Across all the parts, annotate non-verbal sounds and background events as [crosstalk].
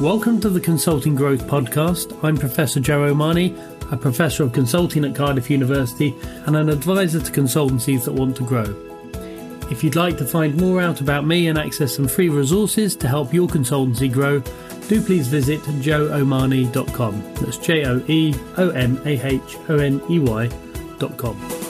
Welcome to the Consulting Growth Podcast. I'm Professor Joe O'Mahoney, a professor of consulting at Cardiff University and an advisor to consultancies that want to grow. If you'd like to find more out about me and access some free resources to help your consultancy grow, do please visit joeomahoney.com. That's J O E O M A H O N E Y.com.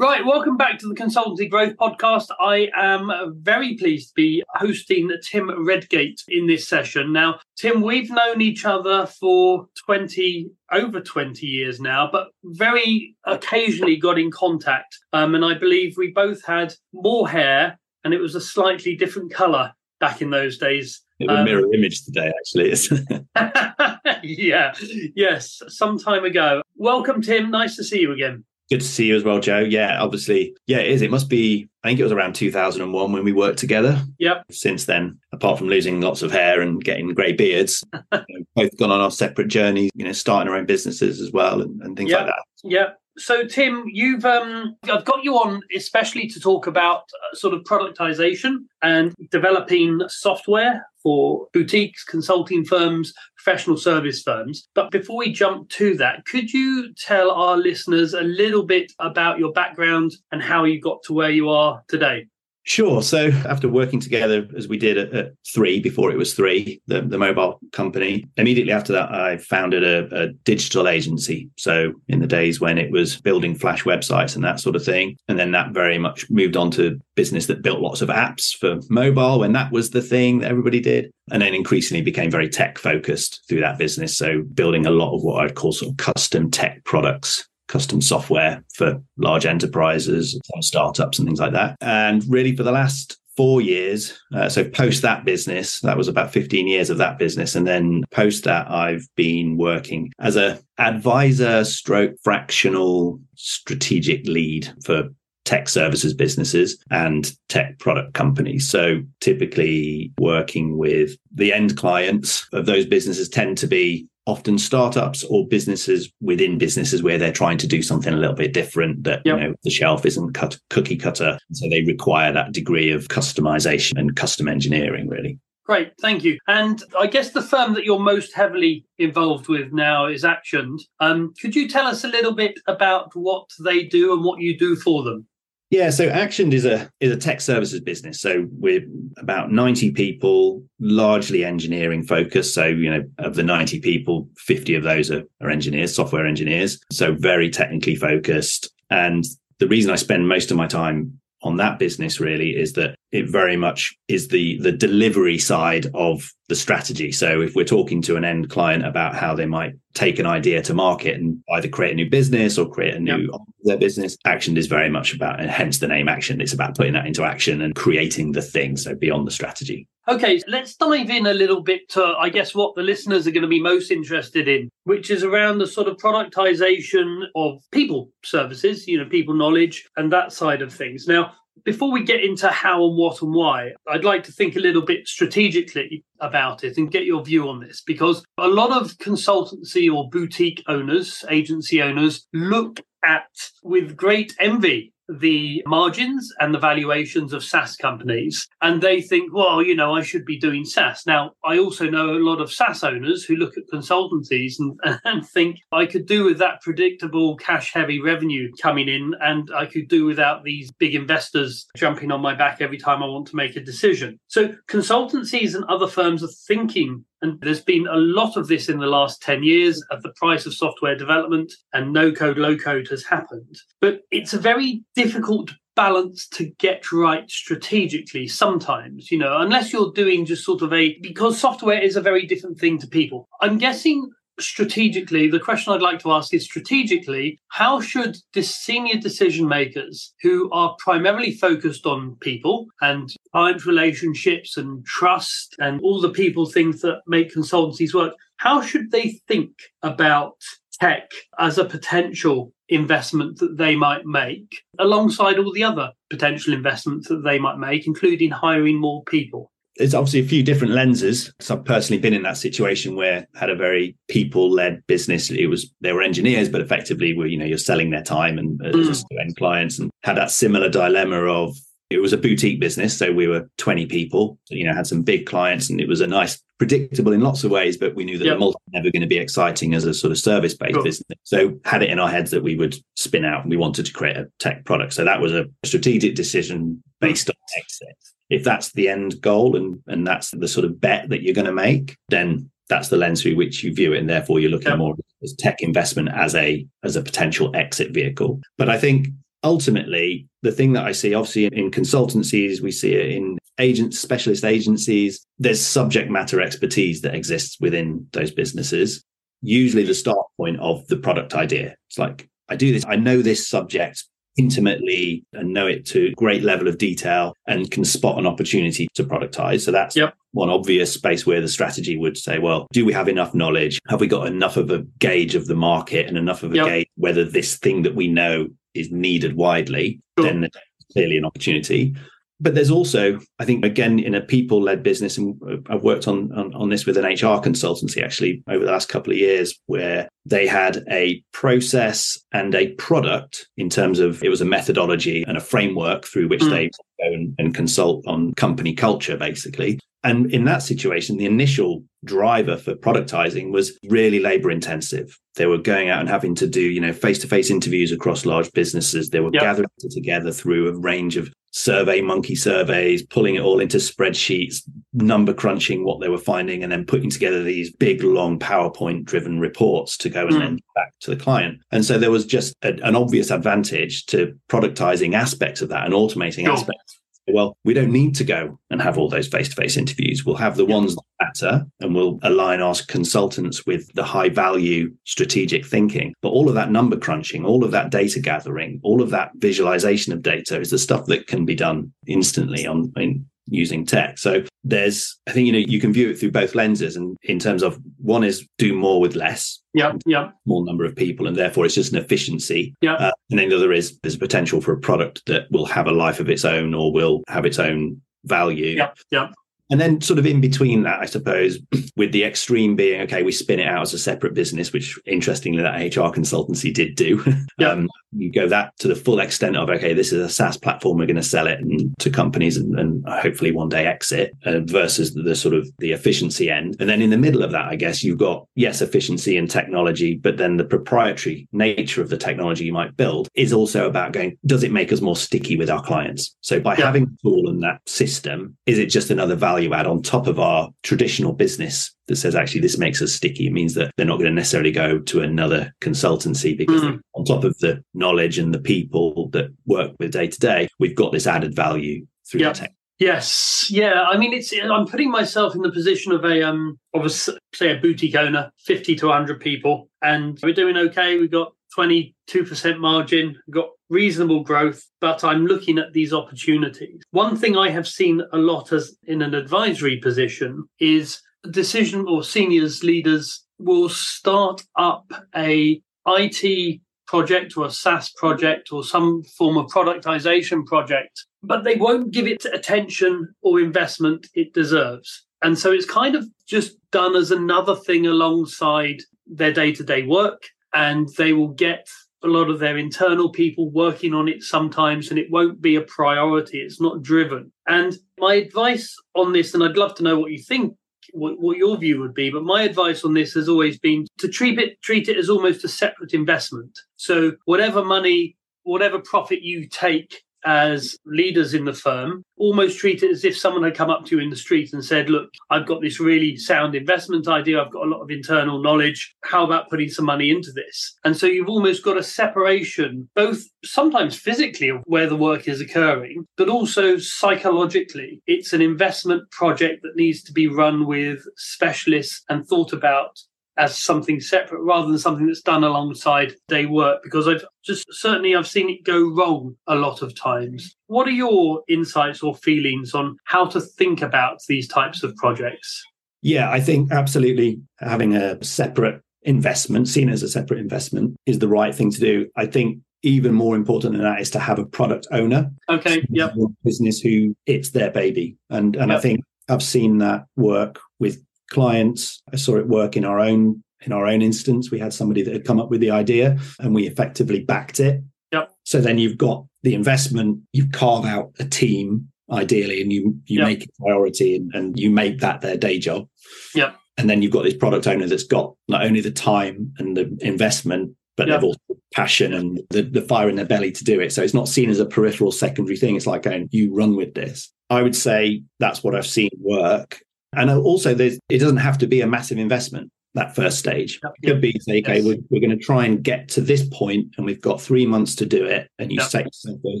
Right, welcome back to the Consultancy Growth Podcast. I am very pleased to be hosting Tim Redgate in this session. Now, Tim, we've known each other for 20, over 20 years now, but very occasionally got in contact. Um, and I believe we both had more hair and it was a slightly different colour back in those days. It would um, mirror image today, actually. [laughs] [laughs] yeah, yes, some time ago. Welcome, Tim. Nice to see you again. Good to see you as well, Joe. Yeah, obviously. Yeah, it is. It must be, I think it was around 2001 when we worked together. Yep. Since then, apart from losing lots of hair and getting grey beards, [laughs] both gone on our separate journeys, you know, starting our own businesses as well and, and things yep. like that. Yeah. So, Tim, you've um, I've got you on especially to talk about uh, sort of productization and developing software for boutiques, consulting firms, professional service firms. But before we jump to that, could you tell our listeners a little bit about your background and how you got to where you are today? Sure. So after working together as we did at, at Three before it was Three, the, the mobile company, immediately after that, I founded a, a, digital agency. So in the days when it was building flash websites and that sort of thing. And then that very much moved on to business that built lots of apps for mobile when that was the thing that everybody did. And then increasingly became very tech focused through that business. So building a lot of what I'd call sort of custom tech products custom software for large enterprises, startups, and things like that. And really, for the last four years, uh, so post that business, that was about 15 years of that business. And then post that, I've been working as a advisor stroke fractional strategic lead for tech services businesses and tech product companies. So typically working with the end clients of those businesses tend to be often startups or businesses within businesses where they're trying to do something a little bit different that yep. you know the shelf isn't cut cookie cutter so they require that degree of customization and custom engineering really Great, thank you. And I guess the firm that you're most heavily involved with now is Axioned. Um, could you tell us a little bit about what they do and what you do for them? Yeah, so Axioned is a is a tech services business. So we're about 90 people, largely engineering focused. So, you know, of the 90 people, 50 of those are, are engineers, software engineers. So very technically focused. And the reason I spend most of my time on that business really is that it very much is the the delivery side of the strategy so if we're talking to an end client about how they might take an idea to market and either create a new business or create a new yep. their business Axioned is very much about and hence the name action it's about putting that into action and creating the thing so beyond the strategy Okay, let's dive in a little bit to, I guess, what the listeners are going to be most interested in, which is around the sort of productization of people services, you know, people knowledge and that side of things. Now, before we get into how and what and why, I'd like to think a little bit strategically about it and get your view on this because a lot of consultancy or boutique owners, agency owners look at with great envy the margins and the valuations of SaaS companies. And they think, well, you know, I should be doing SaaS. Now, I also know a lot of SaaS owners who look at consultancies and, [laughs] and think I could do with that predictable cash heavy revenue coming in and I could do without these big investors jumping on my back every time I want to make a decision. So consultancies and other firms are thinking and there's been a lot of this in the last 10 years at the price of software development and no code, low code has happened. But it's a very difficult balance to get right strategically sometimes, you know, unless you're doing just sort of a, because software is a very different thing to people. I'm guessing strategically, the question I'd like to ask is strategically, how should the senior decision makers who are primarily focused on people and client relationships and trust and all the people things that make consultancies work, how should they think about tech as a potential investment that they might make alongside all the other potential investments that they might make, including hiring more people? There's obviously a few different lenses. So I've personally been in that situation where I had a very people-led business. It was they were engineers, but effectively were you know you're selling their time and uh, mm. just to end clients, and had that similar dilemma of it was a boutique business. So we were 20 people, you know, had some big clients and it was a nice, predictable in lots of ways, but we knew that yep. the multi never going to be exciting as a sort of service based cool. business. So had it in our heads that we would spin out and we wanted to create a tech product. So that was a strategic decision based on exit. If that's the end goal and, and that's the sort of bet that you're going to make, then that's the lens through which you view it, and therefore you're looking yeah. more as tech investment as a as a potential exit vehicle. But I think ultimately the thing that I see, obviously in consultancies, we see it in agents, specialist agencies. There's subject matter expertise that exists within those businesses. Usually, the start point of the product idea. It's like I do this. I know this subject intimately and know it to great level of detail and can spot an opportunity to productize. So that's yep. one obvious space where the strategy would say, well, do we have enough knowledge? Have we got enough of a gauge of the market and enough of a yep. gauge whether this thing that we know is needed widely? Sure. Then clearly an opportunity but there's also, I think, again, in a people-led business, and I've worked on, on, on this with an HR consultancy actually over the last couple of years, where they had a process and a product in terms of it was a methodology and a framework through which mm. they go and, and consult on company culture, basically. And in that situation, the initial driver for productizing was really labor intensive. They were going out and having to do, you know, face to face interviews across large businesses. They were yep. gathering it together through a range of survey monkey surveys, pulling it all into spreadsheets, number crunching what they were finding, and then putting together these big, long PowerPoint driven reports to go and mm. then back to the client. And so there was just a, an obvious advantage to productizing aspects of that and automating sure. aspects well, we don't need to go and have all those face to face interviews. We'll have the yeah. ones that matter and we'll align our consultants with the high value strategic thinking. But all of that number crunching, all of that data gathering, all of that visualization of data is the stuff that can be done instantly on in using tech. So there's, I think, you know, you can view it through both lenses. And in terms of one is do more with less. Yeah. Yeah. More number of people. And therefore it's just an efficiency. Yeah. Uh, and then the other is there's a potential for a product that will have a life of its own or will have its own value. Yeah. Yeah. And then, sort of in between that, I suppose, [clears throat] with the extreme being, okay, we spin it out as a separate business, which interestingly, that HR consultancy did do. [laughs] Yeah. um, you go that to the full extent of, okay, this is a SaaS platform, we're going to sell it and, to companies and, and hopefully one day exit uh, versus the, the, sort of the efficiency end. And then in the middle of that, I guess you've got, yes, efficiency and technology, but then the proprietary nature of the technology you might build is also about going, does it make us more sticky with our clients? So by yeah. having a tool and that system, is it just another value value add on top of our traditional business that says actually this makes us sticky. It means that they're not going to necessarily go to another consultancy because mm. on top of the knowledge and the people that work with day to day, we've got this added value through yep. the tech. Yes, yeah. I mean, it's I'm putting myself in the position of a um of a say a boutique owner, fifty to hundred people, and we're doing okay. We've got 22% margin, got reasonable growth, but I'm looking at these opportunities. One thing I have seen a lot as in an advisory position is decision or seniors leaders will start up a IT project or a SaaS project or some form of productization project, but they won't give it attention or investment it deserves. And so it's kind of just done as another thing alongside their day to day work and they will get a lot of their internal people working on it sometimes and it won't be a priority. It's not driven. And my advice on this and i'd love to know what you think what, what, your view would be but my advice on this has always been to treat it treat it as almost a separate investment. So whatever money whatever profit you take as leaders in the firm almost treat it as if someone had come up to you in the street and said, Look, I've got this really sound investment idea. I've got a lot of internal knowledge. How about putting some money into this? And so you've almost got a separation, both sometimes physically of where the work is occurring, but also psychologically. It's an investment project that needs to be run with specialists and thought about as something separate rather than something that's done alongside day work because I've just certainly I've seen it go wrong a lot of times. What are your insights or feelings on how to think about these types of projects? Yeah, I think absolutely having a separate investment, seen as a separate investment, is the right thing to do. I think even more important than that is to have a product owner. Okay. Yeah. Business who it's their baby. And and yep. I think I've seen that work with clients. I saw it work in our own in our own instance. We had somebody that had come up with the idea and we effectively backed it Yep. So then you've got the investment, you carve out a team ideally, and you you Yep. make it priority and, and you make that their day job. Yep. And then you've got this product owner that's got not only the time and the investment, but Yep. they've also passion and the, the fire in their belly to do it. So it's not seen as a peripheral secondary thing. It's like going, you run with this. I would say that's what I've seen work. And also there's it doesn't have to be a massive investment that first stage. Yep. Could be say, okay, Yes. we're, we're going to try and get to this point and we've got three months to do it. And you Yep. set yourself those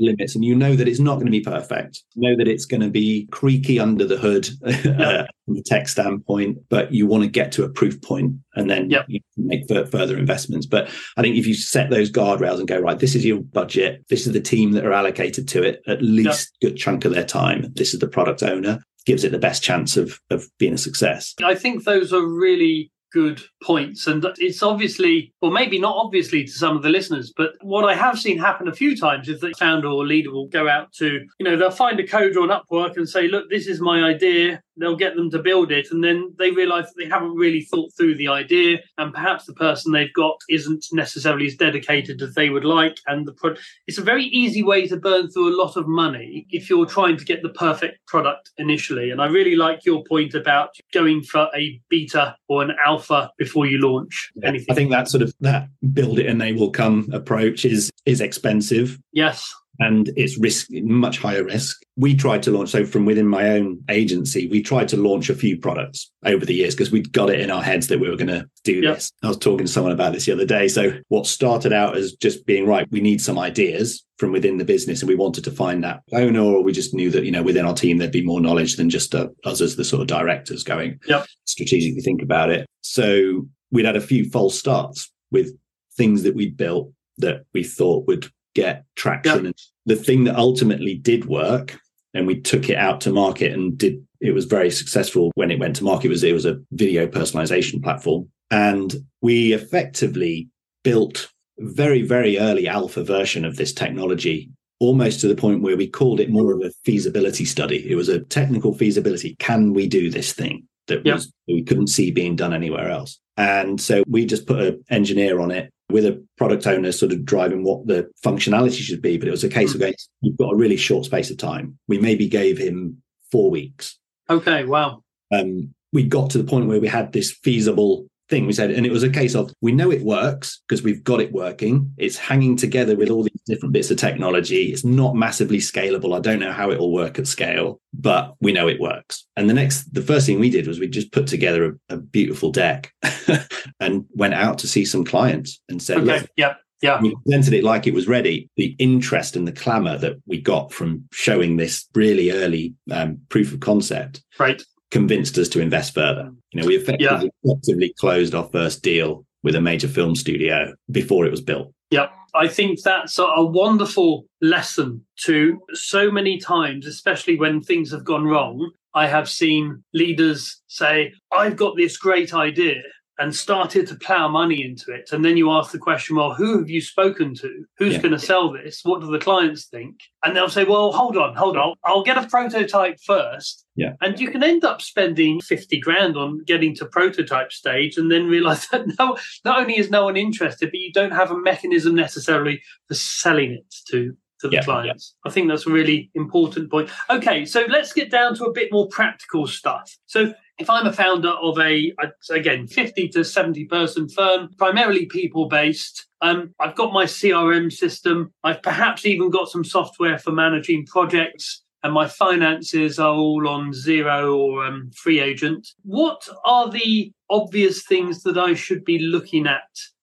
limits and you know that it's not going to be perfect. You know that it's going to be creaky under the hood [laughs] uh, from a tech standpoint, but you want to get to a proof point and then Yep. you can make fur- further investments. But I think if you set those guardrails and go, right, this is your budget, this is the team that are allocated to it, at least a good chunk of their time, this is the product owner, gives it the best chance of, of being a success. I think those are really good points. And it's obviously, or maybe not obviously to some of the listeners, but what I have seen happen a few times is the founder or leader will go out to, you know, they'll find a coder on Upwork and say, look, this is my idea. They'll get them to build it. And then they realize that they haven't really thought through the idea. And perhaps the person they've got isn't necessarily as dedicated as they would like. And the pro- it's a very easy way to burn through a lot of money if you're trying to get the perfect product initially. And I really like your point about going for a beta or an alpha before you launch anything. I think that sort of that build it and they will come approach is is expensive yes. And it's risk much higher risk. We tried to launch so from within my own agency, we tried to launch a few products over the years because we'd got it in our heads that we were going to do Yep. this. I was talking to someone about this the other day. So what started out as just being right, we need some ideas from within the business and we wanted to find that owner or we just knew that you know within our team there'd be more knowledge than just uh, us as the sort of directors going Yep. strategically think about it so we'd had a few false starts with things that we'd built that we thought would get traction and the thing that ultimately did work and we took it out to market and did it was very successful when it went to market was it was a video personalization platform and we effectively built very, very early alpha version of this technology, almost to the point where we called it more of a feasibility study. It was a technical feasibility. Can we do this thing that Yeah. was we couldn't see being done anywhere else? And so we just put an engineer on it with a product owner sort of driving what the functionality should be. But it was a case of going, you've got a really short space of time. We maybe gave him four weeks Okay. Wow. um, we got to the point where we had this feasible thing. We said, and it was a case of we know it works because we've got it working. It's hanging together with all these different bits of technology. It's not massively scalable. I don't know how it will work at scale, but we know it works. And the next, the first thing we did was we just put together a, a beautiful deck [laughs] and went out to see some clients and said, Okay. Yep. Yeah. we presented it like it was ready. The interest and the clamor that we got from showing this really early um, proof of concept Right. Convinced us to invest further. You know, we effectively, effectively closed our first deal with a major film studio before it was built. Yep. I think that's a wonderful lesson to so many times, especially when things have gone wrong. I have seen leaders say, I've got this great idea and started to plow money into it. And then you ask the question, well, who have you spoken to? Who's Yeah. going to sell this? What do the clients think? And they'll say, well, hold on, hold on. I'll get a prototype first. Yeah. And you can end up spending 50 grand on getting to prototype stage and then realize [laughs] that no, not only is no one interested, but you don't have a mechanism necessarily for selling it to to the Yeah, clients. I think that's a really important point. Okay, so let's get down to a bit more practical stuff. So if I'm a founder of a again 50 to 70 person firm, primarily people based, um, I've got my CRM system. I've perhaps even got some software for managing projects. And my finances are all on Xero or um, FreeAgent. What are the obvious things that I should be looking at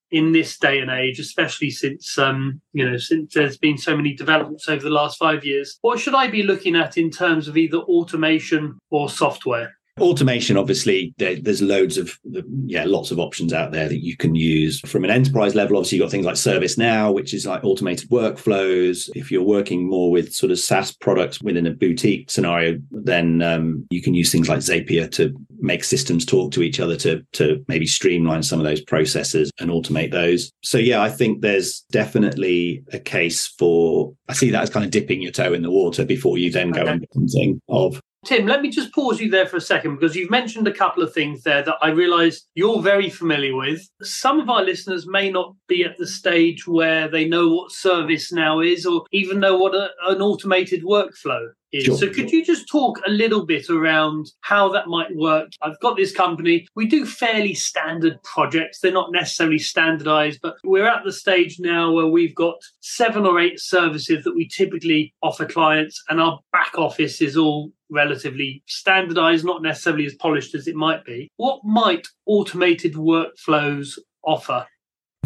in this day and age, especially since um, you know since there's been so many developments over the last five years. What should I be looking at in terms of either automation or software? Automation, obviously, there, there's loads of yeah, lots of options out there that you can use from an enterprise level. Obviously, you've got things like ServiceNow, which is like automated workflows. If you're working more with sort of SaaS products within a boutique scenario, then um, you can use things like Zapier to make systems talk to each other to to maybe streamline some of those processes and automate those. So yeah, I think there's definitely a case for. I see that as kind of dipping your toe in the water before you then go Okay. and something of Tim, let me just pause you there for a second because you've mentioned a couple of things there that I realise you're very familiar with. Some of our listeners may not be at the stage where they know what ServiceNow is or even know what a, an automated workflow is. Sure. So could you just talk a little bit around how that might work? I've got this company. We do fairly standard projects. They're not necessarily standardized, but we're at the stage now where we've got seven or eight services that we typically offer clients and our back office is all relatively standardized, not necessarily as polished as it might be. What might automated workflows offer?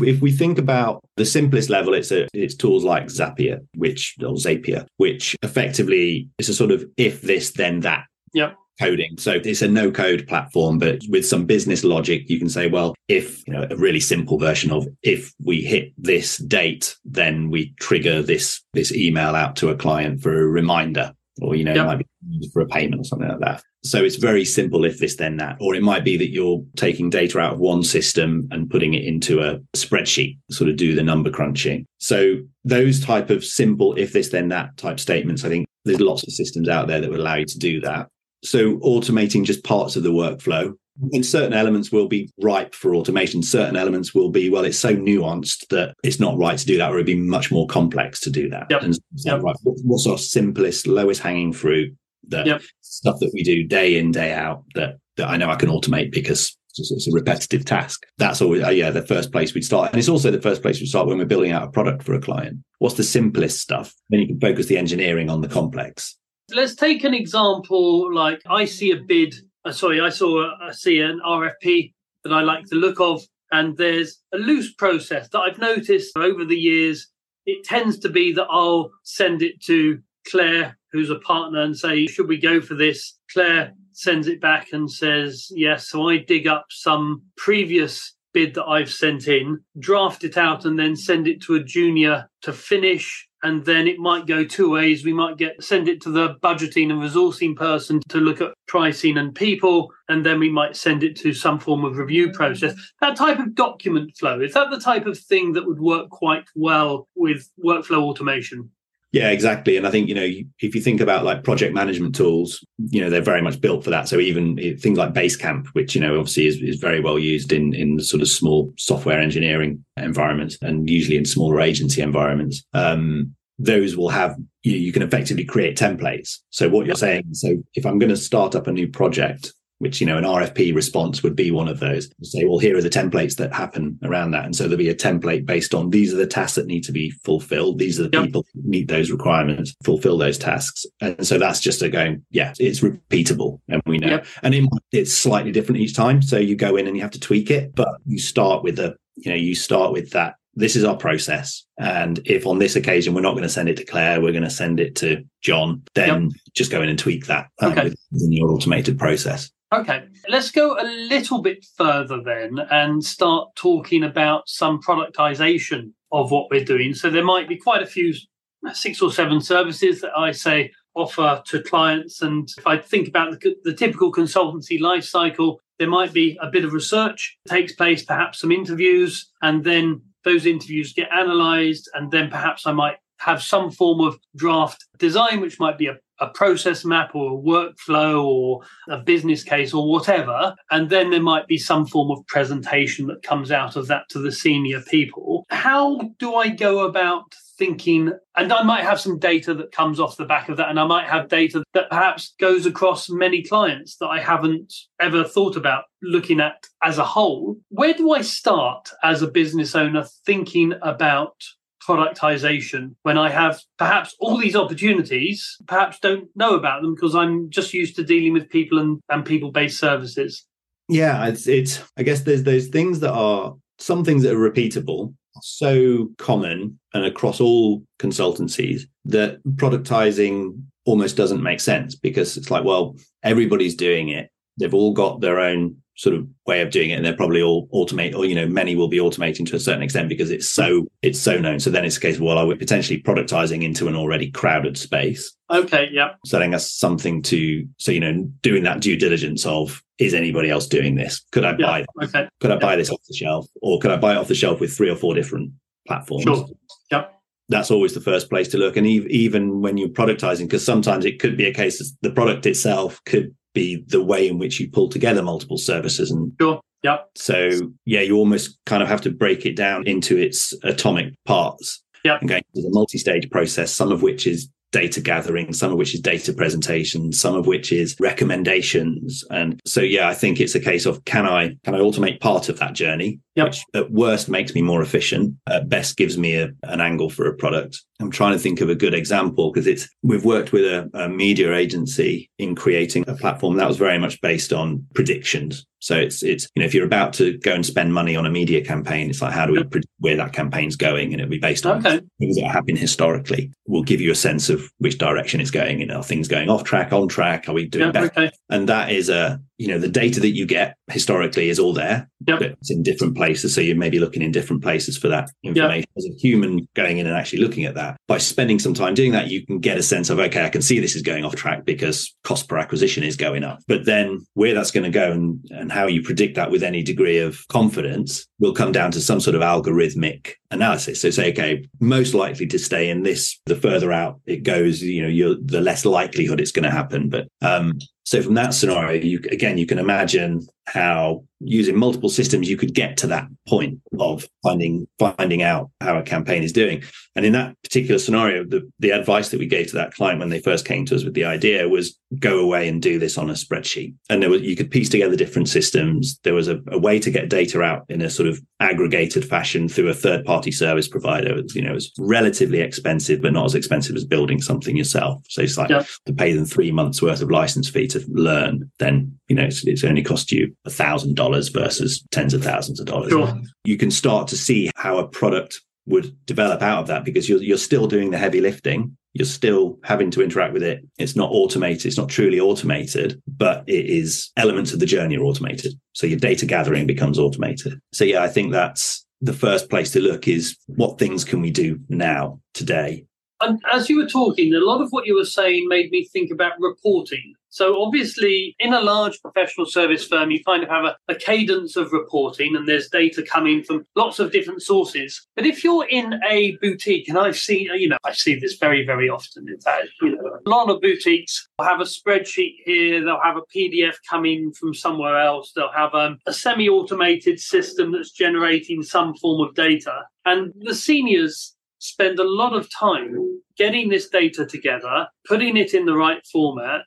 If we think about the simplest level, it's a, it's tools like Zapier, which or Zapier, which effectively is a sort of if this then that Yep. coding. So it's a no code platform, but with some business logic, you can say, well, if you know a really simple version of if we hit this date, then we trigger this this email out to a client for a reminder, or you know, Yep. it might be for a payment or something like that. So it's very simple if this then that, or it might be that you're taking data out of one system and putting it into a spreadsheet, sort of do the number crunching. So those type of simple if this then that type statements, I think there's lots of systems out there that would allow you to do that. So automating just parts of the workflow. And certain elements will be ripe for automation. Certain elements will be, well, it's so nuanced that it's not right to do that, or it'd be much more complex to do that. Yep. And so, Yep. right, what- what's our simplest, lowest hanging fruit? The Yep. stuff that we do day in, day out that that I know I can automate because it's, it's a repetitive task. That's always uh, yeah the first place we'd start, and it's also the first place we start when we're building out a product for a client. What's the simplest stuff? Then you can focus the engineering on the complex. Let's take an example like I see a bid, uh, sorry, I saw a, I see an RFP that I like the look of, and there's a loose process that I've noticed over the years. It tends to be that I'll send it to Claire, who's a partner, and say, Should we go for this? Claire sends it back and says, Yes. So I dig up some previous bid that I've sent in, draft it out, and then send it to a junior to finish. And then it might go two ways. We might get send it to the budgeting and resourcing person to look at pricing and people, and then we might send it to some form of review process. That type of document flow is that the type of thing that would work quite well with workflow automation? Yeah, exactly. And I think, you know, if you think about like project management tools, you know, they're very much built for that. So even things like Basecamp, which, you know, obviously is, is very well used in, in sort of small software engineering environments and usually in smaller agency environments. Um, those will have, you, you can effectively create templates. So what you're saying, so if I'm going to start up a new project, which you know an RFP response would be one of those. Say, well, here are the templates that happen around that, and so there'll be a template based on these are the tasks that need to be fulfilled. These are the Yep. people who meet those requirements, fulfill those tasks, and so that's just a going. Yeah, it's repeatable, and we know, Yep. and it, it's slightly different each time. So you go in and you have to tweak it, but you start with the, you know, you start with that. This is our process, and if on this occasion we're not going to send it to Claire, we're going to send it to John. Then just go in and tweak that um, Okay. within your automated process. Okay, let's go a little bit further then and start talking about some productization of what we're doing. So there might be quite a few, uh, six or seven services that I say offer to clients. And if I think about the, the typical consultancy life cycle, there might be a bit of research takes place, perhaps some interviews, and then those interviews get analyzed, and then perhaps I might have some form of draft design, which might be a, a process map or a workflow or a business case or whatever. And then there might be some form of presentation that comes out of that to the senior people. How do I go about thinking? And I might have some data that comes off the back of that, and I might have data that perhaps goes across many clients that I haven't ever thought about looking at as a whole. Where do I start as a business owner thinking about productization when I have perhaps all these opportunities, perhaps don't know about them because I'm just used to dealing with people and, and people based services. Yeah, it's, it's, I guess there's those things that are some things that are repeatable, so common and across all consultancies that productizing almost doesn't make sense because it's like, well, everybody's doing it. They've all got their own sort of way of doing it and they're probably all automate or you know many will be automating to a certain extent because it's so it's so known so then it's a case of well are we potentially productizing into an already crowded space Okay, yeah. setting us something to so you know doing that due diligence of is anybody else doing this could i buy Yeah. Okay. could i buy this off the shelf or could i buy it off the shelf with three or four different platforms Sure. Yep. that's always the first place to look. And even when you're productizing, because sometimes it could be a case that the product itself could be the way in which you pull together multiple services and sure. Yeah. So yeah, you almost kind of have to break it down into its atomic parts. Yeah. And going through the multi-stage process, some of which is data gathering, some of which is data presentation, some of which is recommendations. And so, yeah, I think it's a case of can I can I automate part of that journey, yep. which at worst makes me more efficient, at best gives me a, an angle for a product. I'm trying to think of a good example because it's we've worked with a, a media agency in creating a platform that was very much based on predictions. So it's it's you know if you're about to go and spend money on a media campaign, it's like how do we predict where that campaign's going, and it'll be based on okay. things that happen historically. We'll give you a sense of which direction it's going. You know, are things going off track, on track? Are we doing yeah, better? Okay. And that is a you know the data that you get historically is all there, yep. but it's in different places. So you may be looking in different places for that information. Yep. As a human going in and actually looking at that, by spending some time doing that, you can get a sense of okay, I can see this is going off track because cost per acquisition is going up. But then where that's going to go and and how you predict that with any degree of confidence will come down to some sort of algorithmic analysis. So say, okay, most likely to stay in this, the further out it goes, you know, you're the less likelihood it's going to happen. But um, so from that scenario, you again, you can imagine how using multiple systems you could get to that point of finding finding out how a campaign is doing. And in that particular scenario, the, the advice that we gave to that client when they first came to us with the idea was go away and do this on a spreadsheet. And there was you could piece together different systems. There was a, a way to get data out in a sort of aggregated fashion through a third party service provider. It was, you know, it was relatively expensive, but not as expensive as building something yourself. So it's like yep. to pay them three months worth of license fee to learn, then you know it's, it's only cost you a thousand dollars versus tens of thousands of dollars. Sure. You can start to see how a product would develop out of that because you're you're still doing the heavy lifting. You're still having to interact with it. It's not automated. It's not truly automated, but it is elements of the journey are automated. So your data gathering becomes automated. So yeah, I think that's the first place to look is what things can we do now today and as you were talking, a lot of what you were saying made me think about reporting. So obviously, in a large professional service firm, you kind of have a, a, cadence of reporting, and there's data coming from lots of different sources. But if you're in a boutique, and I've seen, you know, I see this very, very often. In fact, you know, a lot of boutiques will have a spreadsheet here. They'll have a PDF coming from somewhere else. They'll have um, a semi-automated system that's generating some form of data, and the seniors spend a lot of time getting this data together, putting it in the right format,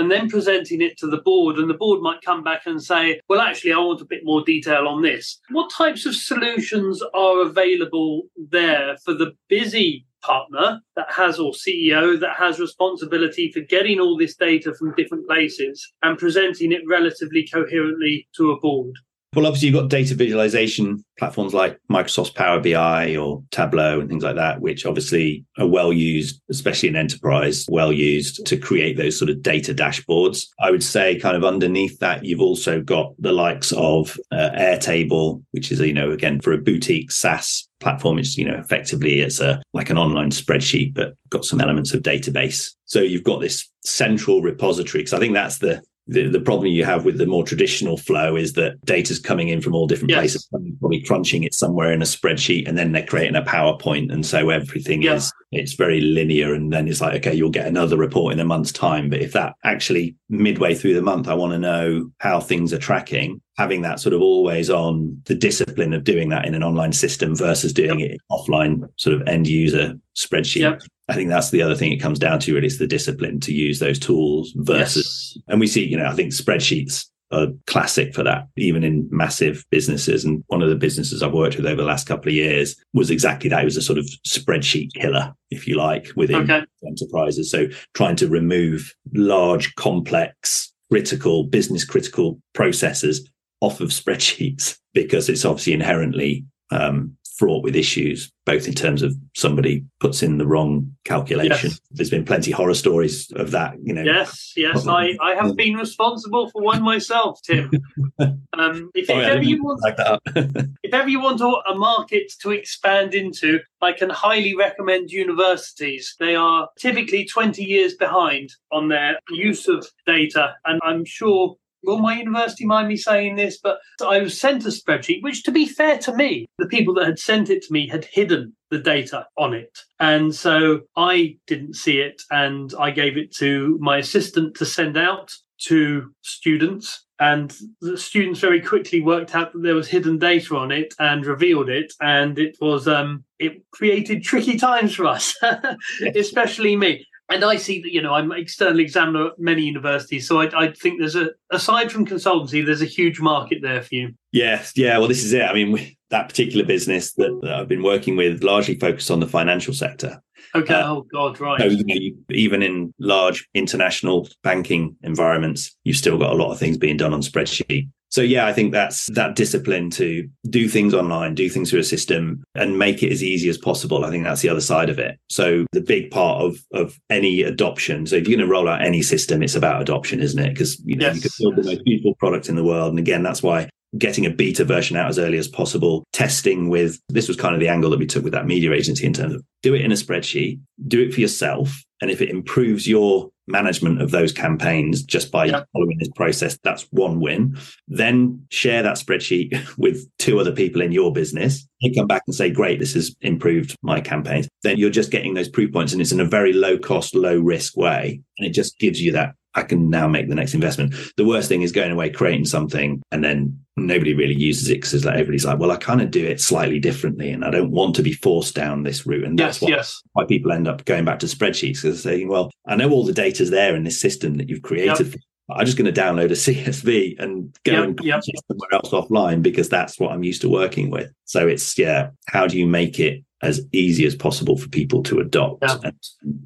and then presenting it to the board. And the board might come back and say, well, actually, I want a bit more detail on this. What types of solutions are available there for the busy partner that has or CEO that has responsibility for getting all this data from different places and presenting it relatively coherently to a board? Well, obviously, you've got data visualization platforms like Microsoft's Power BI or Tableau and things like that, which obviously are well used, especially in enterprise, well used to create those sort of data dashboards. I would say, kind of underneath that, you've also got the likes of uh, Airtable, which is, you know, again, for a boutique SaaS platform it's you know effectively it's a like an online spreadsheet but got some elements of database so you've got this central repository because i think that's the the, the problem you have with the more traditional flow is that data's coming in from all different yes. places, probably crunching it somewhere in a spreadsheet, and then they're creating a PowerPoint, and so everything yeah. is it's very linear. And then it's like, okay, you'll get another report in a month's time. But if that actually midway through the month, I want to know how things are tracking, having that sort of always on the discipline of doing that in an online system versus doing yep. it offline, sort of end user spreadsheet. Yep. I think that's the other thing it comes down to really is the discipline to use those tools versus, yes. and we see, you know, I think spreadsheets are classic for that, even in massive businesses. And one of the businesses I've worked with over the last couple of years was exactly that. It was a sort of spreadsheet killer, if you like, within okay. enterprises. So trying to remove large, complex, critical, business critical processes off of [laughs] spreadsheets because it's obviously inherently um, fraught with issues, both in terms of somebody puts in the wrong calculation. Yes. There's been plenty horror stories of that, you know. Yes, yes, I, I have been responsible for one myself, Tim. [laughs] Um, if, Sorry, if ever you want, like that. [laughs] if ever you want a, a market to expand into, I can highly recommend universities. They are typically 20 years behind on their use of data, and I'm sure will my university mind me saying this? But I was sent a spreadsheet, which, to be fair to me, the people that had sent it to me had hidden the data on it. And so I didn't see it and I gave it to my assistant to send out to students and the students very quickly worked out that there was hidden data on it and revealed it and it was um it created tricky times for us [laughs] especially me and I see that you know I'm external examiner at many universities, so I, I, think there's a aside from consultancy, there's a huge market there for you. Yes, yeah. Well, this is it. I mean, that particular business that, that, I've been working with largely focused on the financial sector. Okay. Uh, oh God, right. So, you know, you, even in large international banking environments, you've still got a lot of things being done on spreadsheet. So yeah, I think that's that discipline to do things online, do things through a system and make it as easy as possible. I think that's the other side of it. So the big part of of any adoption. So if you're going to roll out any system, it's about adoption, isn't it? Because you know yes. you can build the most beautiful product in the world. And again, that's why getting a beta version out as early as possible, testing with this was kind of the angle that we took with that media agency in terms of do it in a spreadsheet, do it for yourself. And if it improves your management of those campaigns just by yeah. following this process, that's one win. Then share that spreadsheet [laughs] with two other people in your business. They come back and say, Great, this has improved my campaigns. Then you're just getting those proof points and it's in a very low cost, low risk way. And it just gives you that I can now make the next investment. The worst thing is going away, creating something, and then nobody really uses it because like everybody's like, well, I kind of do it slightly differently, and I don't want to be forced down this route. And that's yes, why, yes. why people end up going back to spreadsheets because saying, well, I know all the data's there in this system that you've created. Yep. I'm just going to download a [laughs] CSV and go yep, and yep. somewhere else offline because that's what I'm used to working with. So it's yeah, how do you make it as easy as possible for people to adopt yeah. and,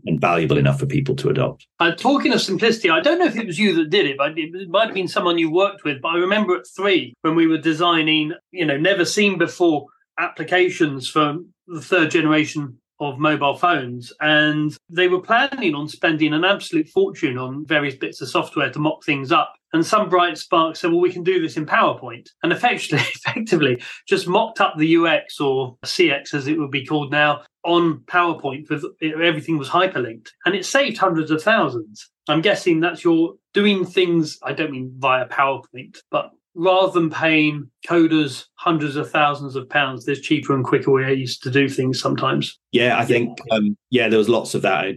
and, valuable enough for people to adopt. Uh, talking of simplicity, I don't know if it was you that did it, but it might have been someone you worked with. But I remember at three when we were designing, you know, never seen before applications for the third generation of mobile phones and they were planning on spending an absolute fortune on various bits of software to mock things up. And some bright spark said well we can do this in powerpoint. And effectively [laughs] effectively just mocked up the ux or cx as it would be called now on powerpoint with everything was hyperlinked and it saved hundreds of thousands. I'm guessing that's your doing things i don't mean via powerpoint but rather than paying coders hundreds of thousands of pounds, there's cheaper and quicker ways to do things sometimes. Yeah, I think, um, yeah, there was lots of that. I,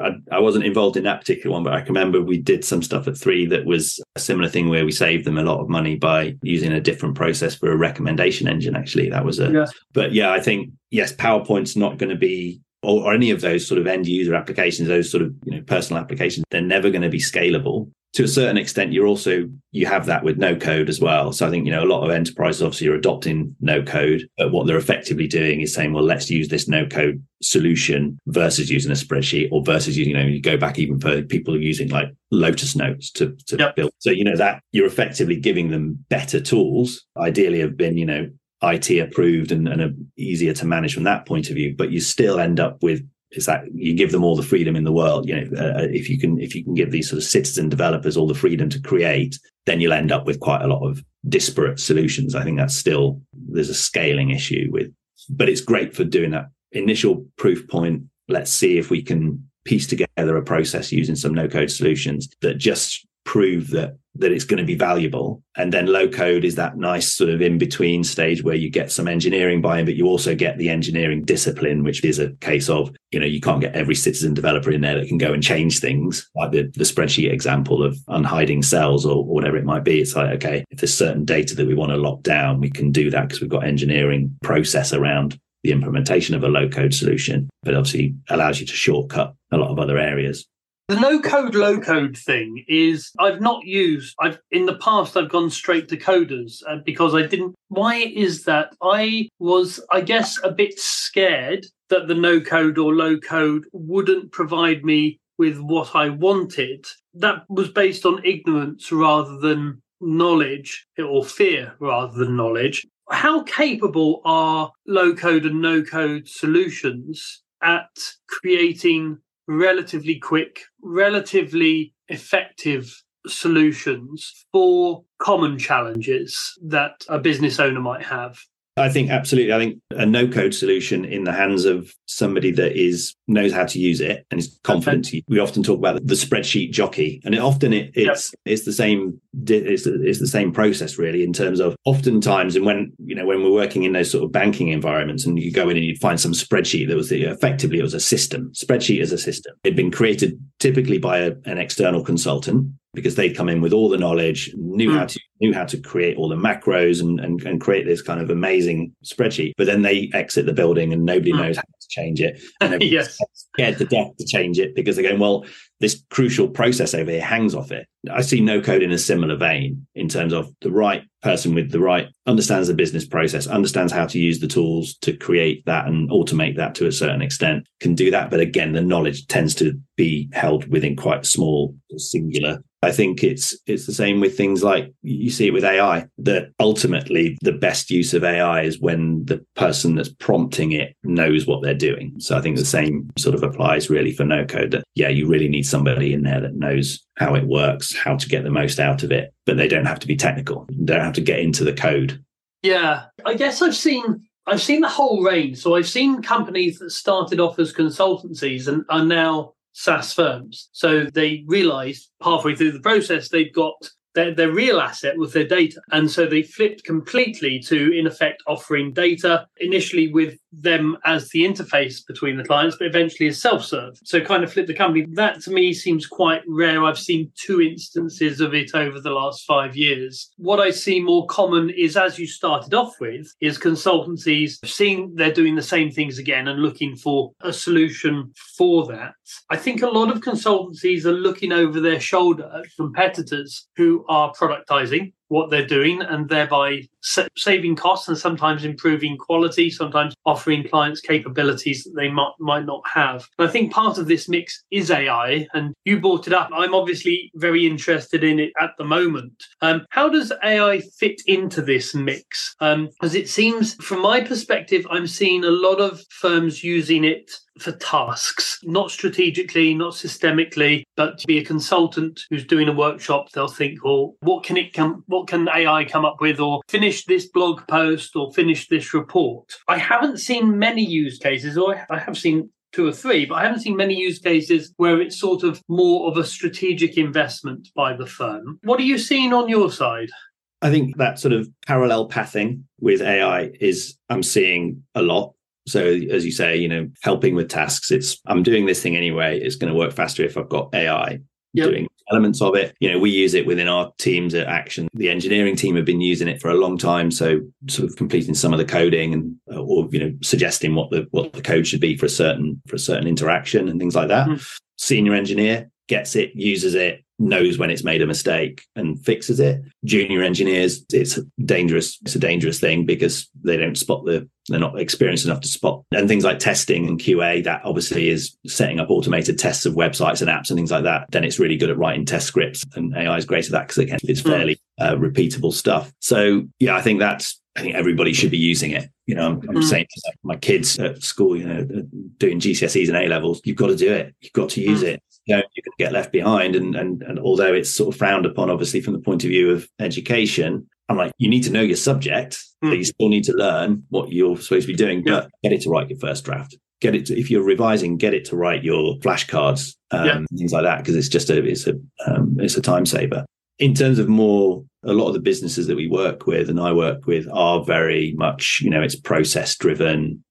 I, I, wasn't involved in that particular one, but I can remember we did some stuff at three that was a similar thing where we saved them a lot of money by using a different process for a recommendation engine, actually. That was a, yeah. but yeah, I think, yes, PowerPoint's not going to be or, or, any of those sort of end user applications, those sort of you know personal applications, they're never going to be scalable to a certain extent, you're also you have that with no code as well. So I think you know a lot of enterprises obviously are adopting no code, but what they're effectively doing is saying, well, let's use this no code solution versus using a spreadsheet, or versus using you know you go back even for people are using like Lotus Notes to to yep. build. So you know that you're effectively giving them better tools. Ideally, have been you know IT approved and, and easier to manage from that point of view, but you still end up with is that you give them all the freedom in the world. You know, uh, uh, if you can if you can give these sort of citizen developers all the freedom to create, then you'll end up with quite a lot of disparate solutions. I think that's still there's a scaling issue with, but it's great for doing that initial proof point. Let's see if we can piece together a process using some no code solutions that just prove that that it's going to be valuable. And then low code is that nice sort of in between stage where you get some engineering buy-in, but you also get the engineering discipline, which is a case of, you know, you can't get every citizen developer in there that can go and change things like the, the spreadsheet example of unhiding cells or, or whatever it might be. It's like, okay, if there's certain data that we want to lock down, we can do that because we've got engineering process around the implementation of a low code solution, but obviously allows you to shortcut a lot of other areas. The no code, low code thing is I've not used. I've in the past I've gone straight to coders uh, because I didn't. Why is that? I was, I guess, a bit scared that the no code or low code wouldn't provide me with what I wanted. That was based on ignorance rather than knowledge or fear rather than knowledge. How capable are low code and no code solutions at creating relatively quick, relatively effective solutions for common challenges that a business owner might have. I think absolutely. I think a no code solution in the hands of somebody that is knows how to use it and is confident. Okay. We often talk about the spreadsheet jockey, and it, often it, it's yep. it's the same it's the, it's the same process really in terms of oftentimes and when you know when we're working in those sort of banking environments and you go in and you'd find some spreadsheet that was the, effectively it was a system spreadsheet as a system. It'd been created typically by a, an external consultant because they'd come in with all the knowledge, knew mm. how to knew how to create all the macros and, and, and create this kind of amazing spreadsheet. But then they exit the building and nobody mm. knows how to change it. And [laughs] yes. scared to death to change it because they're going, well, this crucial process over here hangs off it. I see no code in a similar vein in terms of the right person with the right understands the business process, understands how to use the tools to create that and automate that to a certain extent, can do that. But again, the knowledge tends to be held within quite small, singular I think it's it's the same with things like you see it with AI that ultimately the best use of AI is when the person that's prompting it knows what they're doing. So I think the same sort of applies really for no code that yeah, you really need somebody in there that knows how it works, how to get the most out of it, but they don't have to be technical. They don't have to get into the code. Yeah. I guess I've seen I've seen the whole range. So I've seen companies that started off as consultancies and are now SaaS firms. So they realized halfway through the process they've got their, their real asset was their data. And so they flipped completely to, in effect, offering data initially with them as the interface between the clients, but eventually as self serve. So kind of flip the company. That to me seems quite rare. I've seen two instances of it over the last five years. What I see more common is, as you started off with, is consultancies seeing they're doing the same things again and looking for a solution for that. I think a lot of consultancies are looking over their shoulder at competitors who are productizing what they're doing and thereby sa- saving costs and sometimes improving quality, sometimes offering clients capabilities that they might, might not have. And I think part of this mix is AI, and you brought it up. I'm obviously very interested in it at the moment. Um, how does AI fit into this mix? Um, as it seems, from my perspective, I'm seeing a lot of firms using it for tasks, not strategically, not systemically, but to be a consultant who's doing a workshop, they'll think, well, what can it come, what can AI come up with, or finish this blog post, or finish this report? I haven't seen many use cases, or I have seen two or three, but I haven't seen many use cases where it's sort of more of a strategic investment by the firm. What are you seeing on your side? I think that sort of parallel pathing with AI is I'm seeing a lot. So as you say, you know, helping with tasks, it's I'm doing this thing anyway. It's going to work faster if I've got AI yep. doing elements of it. You know, we use it within our teams at Action. The engineering team have been using it for a long time, so sort of completing some of the coding and or you know suggesting what the what the code should be for a certain for a certain interaction and things like that. Mm-hmm. Senior engineer gets it, uses it, knows when it's made a mistake and fixes it. Junior engineers, it's dangerous. It's a dangerous thing because they don't spot the, they're not experienced enough to spot. And things like testing and QA, that obviously is setting up automated tests of websites and apps and things like that. Then it's really good at writing test scripts. And AI is great at that because it's hmm. fairly uh, repeatable stuff. So yeah, I think that's I think everybody should be using it. You know, I'm, I'm mm. saying my kids at school, you know, doing GCSEs and A levels, you've got to do it. You've got to use mm. it you know, you can get left behind. And, and, and although it's sort of frowned upon, obviously, from the point of view of education, I'm like, you need to know your subject, mm. but you still need to learn what you're supposed to be doing, yeah. but get it to write your first draft. Get it to, if you're revising, get it to write your flashcards, um, yeah. things like that, because it's just a, it's a, um, it's a time saver. In terms of more, a lot of the businesses that we work with and I work with are very much, you know, it's process driven,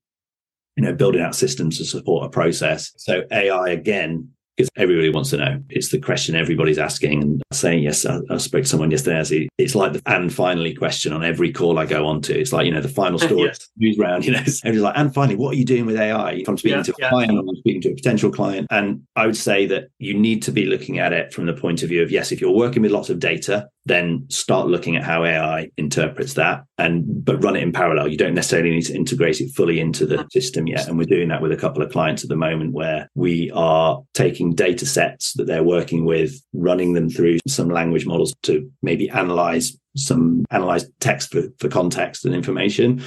you know, building out systems to support a process. So AI again because everybody wants to know. It's the question everybody's asking and saying yes. I, I spoke to someone yesterday. It's like the and finally question on every call I go on to. It's like, you know, the final [laughs] story yes. [laughs] news round, you know, everybody's like, and finally, what are you doing with AI? If I'm speaking yeah, to a yeah. client, I'm speaking to a potential client. And I would say that you need to be looking at it from the point of view of, yes, if you're working with lots of data, then start looking at how AI interprets that and but run it in parallel. You don't necessarily need to integrate it fully into the system yet. And we're doing that with a couple of clients at the moment where we are taking data sets that they're working with, running them through some language models to maybe analyze some analyze text for, for context and information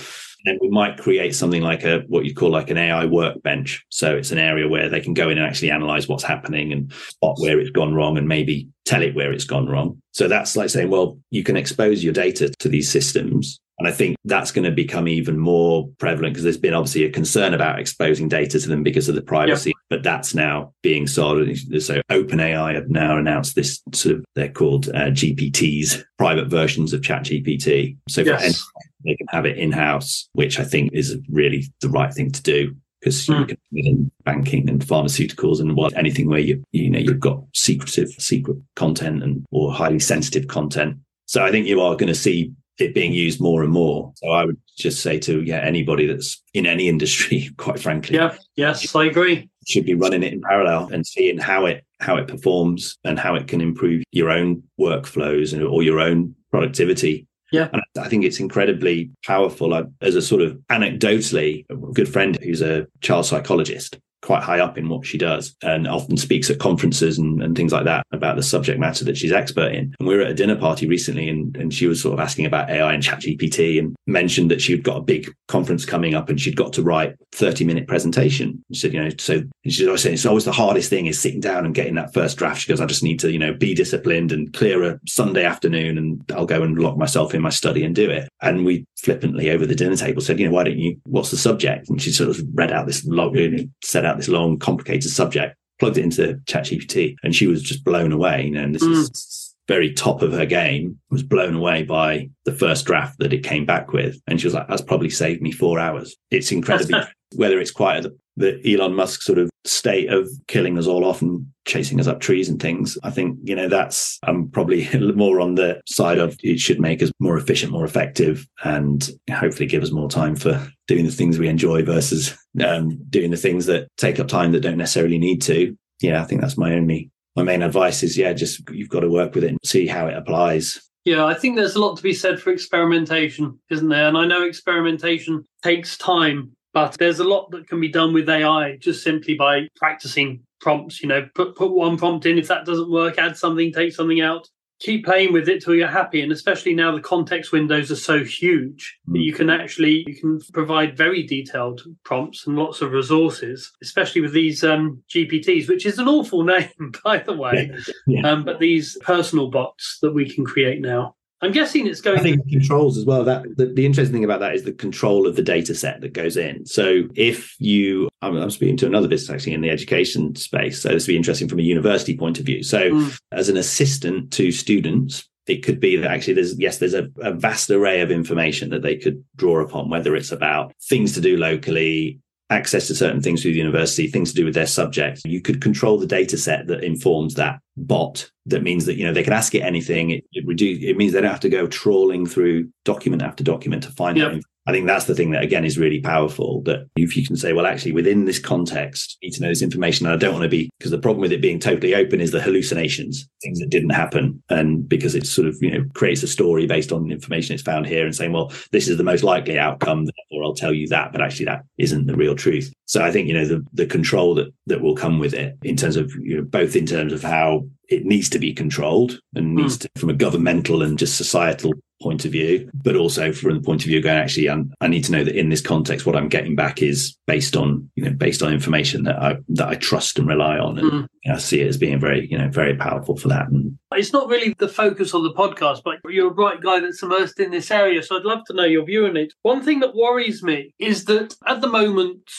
And we might create something like a what you call like an AI workbench. So it's an area where they can go in and actually analyze what's happening and spot where it's gone wrong and maybe tell it where it's gone wrong. So that's like saying, well, you can expose your data to these systems And I think that's going to become even more prevalent because there's been obviously a concern about exposing data to them because of the privacy. But that's now being solved. So OpenAI have now announced this sort of, they're called uh, GPTs, private versions of ChatGPT. So yes. they can have it in house, which I think is really the right thing to do because mm. you can in banking and pharmaceuticals and what anything where you you know you've got secretive secret content and or highly sensitive content. So I think you are going to see it being used more and more. So I would just say to yeah anybody that's in any industry, [laughs] quite frankly, yeah, yes, I agree, should be running it in parallel and seeing how it how it performs and how it can improve your own workflows and or your own productivity. Yeah. And I think it's incredibly powerful. I, as a sort of anecdotally, a good friend who's a child psychologist, quite high up in what she does and often speaks at conferences and, and things like that about the subject matter that she's expert in. And we were at a dinner party recently and, and she was sort of asking about AI and chat GPT and mentioned that she'd got a big conference coming up and she'd got to write 30 minute presentation. She said, you know, so she's always saying it's always the hardest thing is sitting down and getting that first draft. She goes, I just need to, you know, be disciplined and clear a Sunday afternoon and I'll go and lock myself in my study and do it. And we flippantly over the dinner table said, you know, why don't you, what's the subject? And she sort of read out this log, and set out this long, complicated subject, plugged it into ChatGPT, and she was just blown away. You know, and this mm. is very top of her game, was blown away by the first draft that it came back with. And she was like, that's probably saved me four hours. It's incredibly, [laughs] whether it's quite the, the Elon Musk sort of state of killing us all off and chasing us up trees and things. I think, you know, that's, I'm probably [laughs] more on the side of it should make us more efficient, more effective, and hopefully give us more time for doing the things we enjoy versus um, doing the things that take up time that don't necessarily need to. Yeah, I think that's my only my main advice is yeah, just you've got to work with it and see how it applies. Yeah, I think there's a lot to be said for experimentation, isn't there? And I know experimentation takes time, but there's a lot that can be done with AI just simply by practicing prompts. You know, put put one prompt in. If that doesn't work, add something, take something out keep playing with it till you're happy and especially now the context windows are so huge that you can actually you can provide very detailed prompts and lots of resources especially with these um, gpts which is an awful [laughs] name by the way yeah. [laughs] Yeah. Um, but these personal bots that we can create now I'm guessing it's going. I think to- controls as well. That the, the, interesting thing about that is the control of the data set that goes in. So if you, I'm, I'm, speaking to another business actually in the education space. So this would be interesting from a university point of view. So mm. as an assistant to students, it could be that actually there's yes there's a, a, vast array of information that they could draw upon whether it's about things to do locally access to certain things through the university, things to do with their subject. You could control the data set that informs that bot. That means that, you know, they can ask it anything. It, it reduce, it means they don't have to go trawling through document after document to find yep. I think that's the thing that again is really powerful. That if you can say, well, actually, within this context, need to know this information. And I don't want to be because the problem with it being totally open is the hallucinations, things that didn't happen, and because it sort of you know creates a story based on information it's found here, and saying, well, this is the most likely outcome, or I'll tell you that, but actually that isn't the real truth. So I think you know the the control that that will come with it in terms of you know both in terms of how it needs to be controlled and needs mm. to, from a governmental and just societal point of view, but also from the point of view going, actually, I'm, i need to know that in this context, what I'm getting back is based on, you know, based on information that I, that I trust and rely on. And mm. you know, I see it as being very, you know, very powerful for that. And it's not really the focus of the podcast, but you're a bright guy that's immersed in this area. So I'd love to know your view on it. One thing that worries me is that at the moment,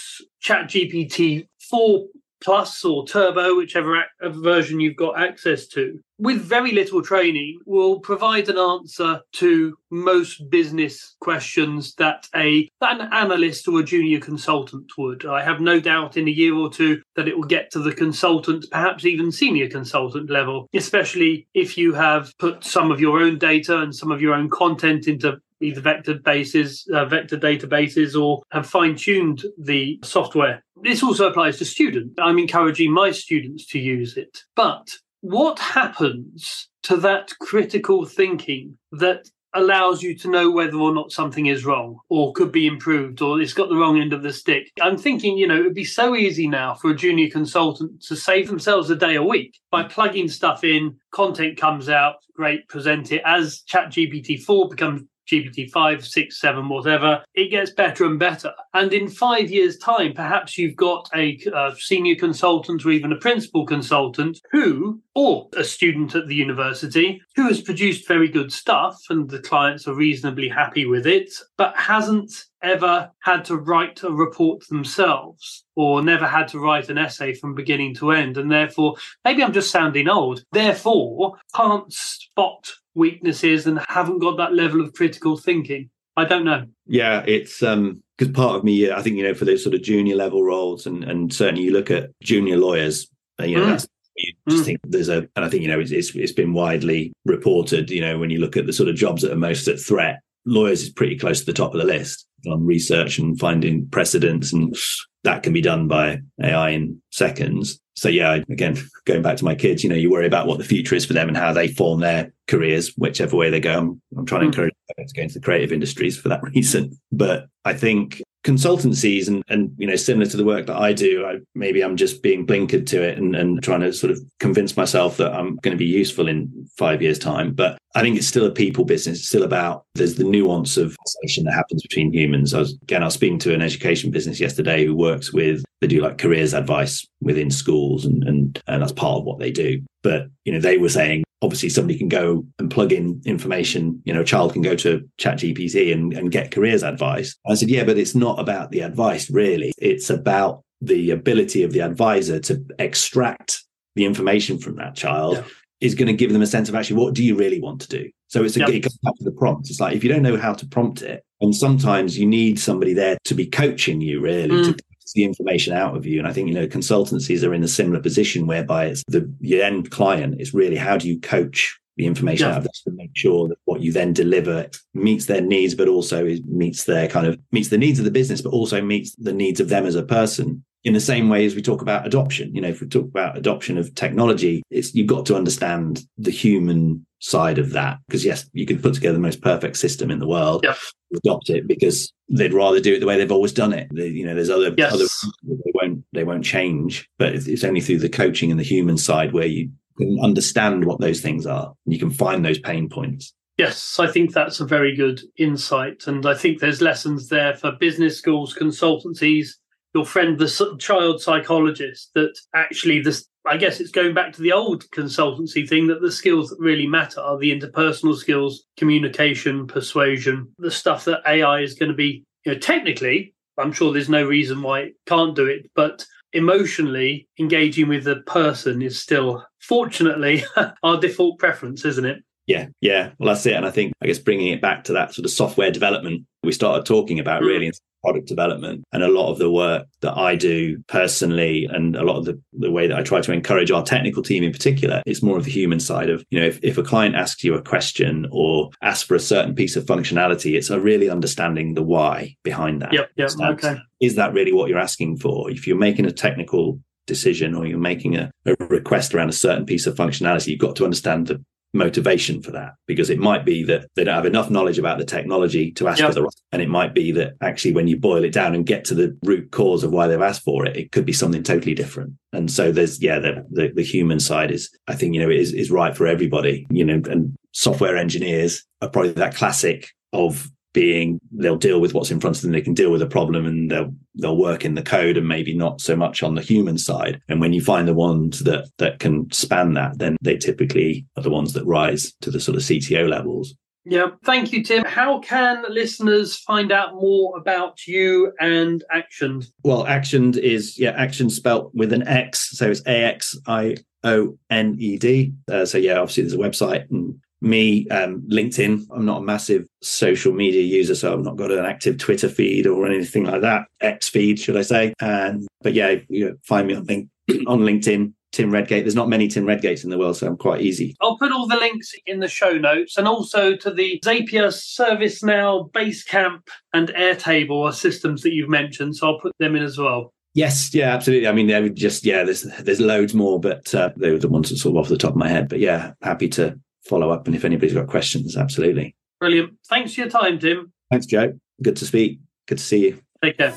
ChatGPT 4 Plus or Turbo, whichever version you've got access to, with very little training, will provide an answer to most business questions that a that an analyst or a junior consultant would. I have no doubt in a year or two that it will get to the consultant, perhaps even senior consultant level, especially if you have put some of your own data and some of your own content into either vector bases, uh, vector databases, or have fine tuned the software. This also applies to students. I'm encouraging my students to use it. But what happens to that critical thinking that allows you to know whether or not something is wrong or could be improved or it's got the wrong end of the stick. I'm thinking, you know, it'd be so easy now for a junior consultant to save themselves a day a week by plugging stuff in, content comes out, great, present it. As ChatGPT 4 becomes GPT 5, 6, 7, whatever, it gets better and better. And in five years' time, perhaps you've got a, a senior consultant or even a principal consultant who, or a student at the university, who has produced very good stuff and the clients are reasonably happy with it, but hasn't ever had to write a report themselves or never had to write an essay from beginning to end. And therefore, maybe I'm just sounding old, therefore, can't spot weaknesses and haven't got that level of critical thinking. I don't know. Yeah, it's um because part of me, I think you know, for those sort of junior level roles, and and certainly you look at junior lawyers, uh, you know, mm. that's you just mm. think there's a, and I think you know, it's, it's it's been widely reported. You know, when you look at the sort of jobs that are most at threat, lawyers is pretty close to the top of the list on research and finding precedents, and that can be done by AI in seconds. So yeah, again, going back to my kids, you know, you worry about what the future is for them and how they form their careers, whichever way they go. I'm, I'm trying to hmm. encourage them to go into the creative industries for that [laughs] reason. But I think consultancies and, and you know similar to the work that I do I, maybe I'm just being blinkered to it and, and trying to sort of convince myself that I'm going to be useful in five years time. But I think it's still a people business. It's still about there's the nuance of conversation that happens between humans. I was again I was speaking to an education business yesterday who works with they do like careers advice within schools and and, and that's part of what they do. But you know they were saying obviously somebody can go and plug in information you know a child can go to chat gpt and, and get careers advice i said yeah but it's not about the advice really it's about the ability of the advisor to extract the information from that child yeah. is going to give them a sense of actually what do you really want to do so it's a, yep. it comes back to the prompt it's like if you don't know how to prompt it and sometimes you need somebody there to be coaching you really mm. to the information out of you. And I think, you know, consultancies are in a similar position whereby it's the, the end client is really how do you coach the information yeah. out of this to make sure that what you then deliver meets their needs, but also meets their kind of meets the needs of the business, but also meets the needs of them as a person. In the same way as we talk about adoption, you know, if we talk about adoption of technology, it's you've got to understand the human side of that. Because yes, you can put together the most perfect system in the world, yeah. Adopt it because they'd rather do it the way they've always done it. They, you know, there's other yes. other they won't they won't change, but it's only through the coaching and the human side where you can understand what those things are. And you can find those pain points. Yes, I think that's a very good insight. And I think there's lessons there for business schools, consultancies, your friend, the child psychologist, that actually this, I guess it's going back to the old consultancy thing that the skills that really matter are the interpersonal skills, communication, persuasion, the stuff that AI is going to be, you know, technically, I'm sure there's no reason why it can't do it, but emotionally engaging with the person is still, fortunately, [laughs] our default preference, isn't it? Yeah, yeah. Well, that's it. And I think, I guess, bringing it back to that sort of software development we started talking about mm. really product development and a lot of the work that I do personally and a lot of the, the way that I try to encourage our technical team in particular, it's more of the human side of, you know, if, if a client asks you a question or asks for a certain piece of functionality, it's a really understanding the why behind that. Yep, yep, okay. Is that really what you're asking for? If you're making a technical decision or you're making a, a, request around a certain piece of functionality, you've got to understand the motivation for that because it might be that they don't have enough knowledge about the technology to ask yep. for the right and it might be that actually when you boil it down and get to the root cause of why they've asked for it it could be something totally different and so there's yeah the the, the human side is i think you know is is right for everybody you know and software engineers are probably that classic of being they'll deal with what's in front of them they can deal with a problem and they'll they'll work in the code and maybe not so much on the human side and when you find the ones that that can span that then they typically are the ones that rise to the sort of cto levels yeah, thank you, Tim. How can listeners find out more about you and Axioned? Well, Axioned is yeah, Action spelt with an X, so it's A X I O N E D. Uh, so yeah, obviously there's a website and me um, linkedin. I'm not a massive social media user so i've not got an active twitter feed or anything like that x feed should i say. And but yeah you find me on, link, [clears throat] on linkedin tim redgate. There's not many tim redgates in the world so i'm quite easy. I'll put all the links in the show notes and also to the zapier servicenow basecamp and airtable systems that you've mentioned so i'll put them in as well. Yes, yeah, absolutely. I mean, they would just yeah, there's there's loads more, but uh, they were the ones that sort of off the top of my head. But yeah, happy to follow up. And if anybody's got questions, absolutely. Brilliant. Thanks for your time, Tim. Thanks, Joe. Good to speak. Good to see you. Take care.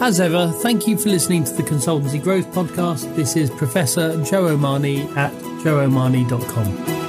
As ever, thank you for listening to the Consultancy Growth Podcast. This is Professor Joe O'Mahoney at joeomahoney.com.